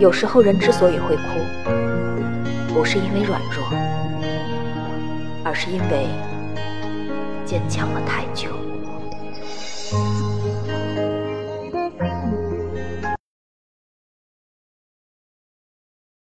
有时候人之所以会哭不是因为软弱而是因为坚强了太久。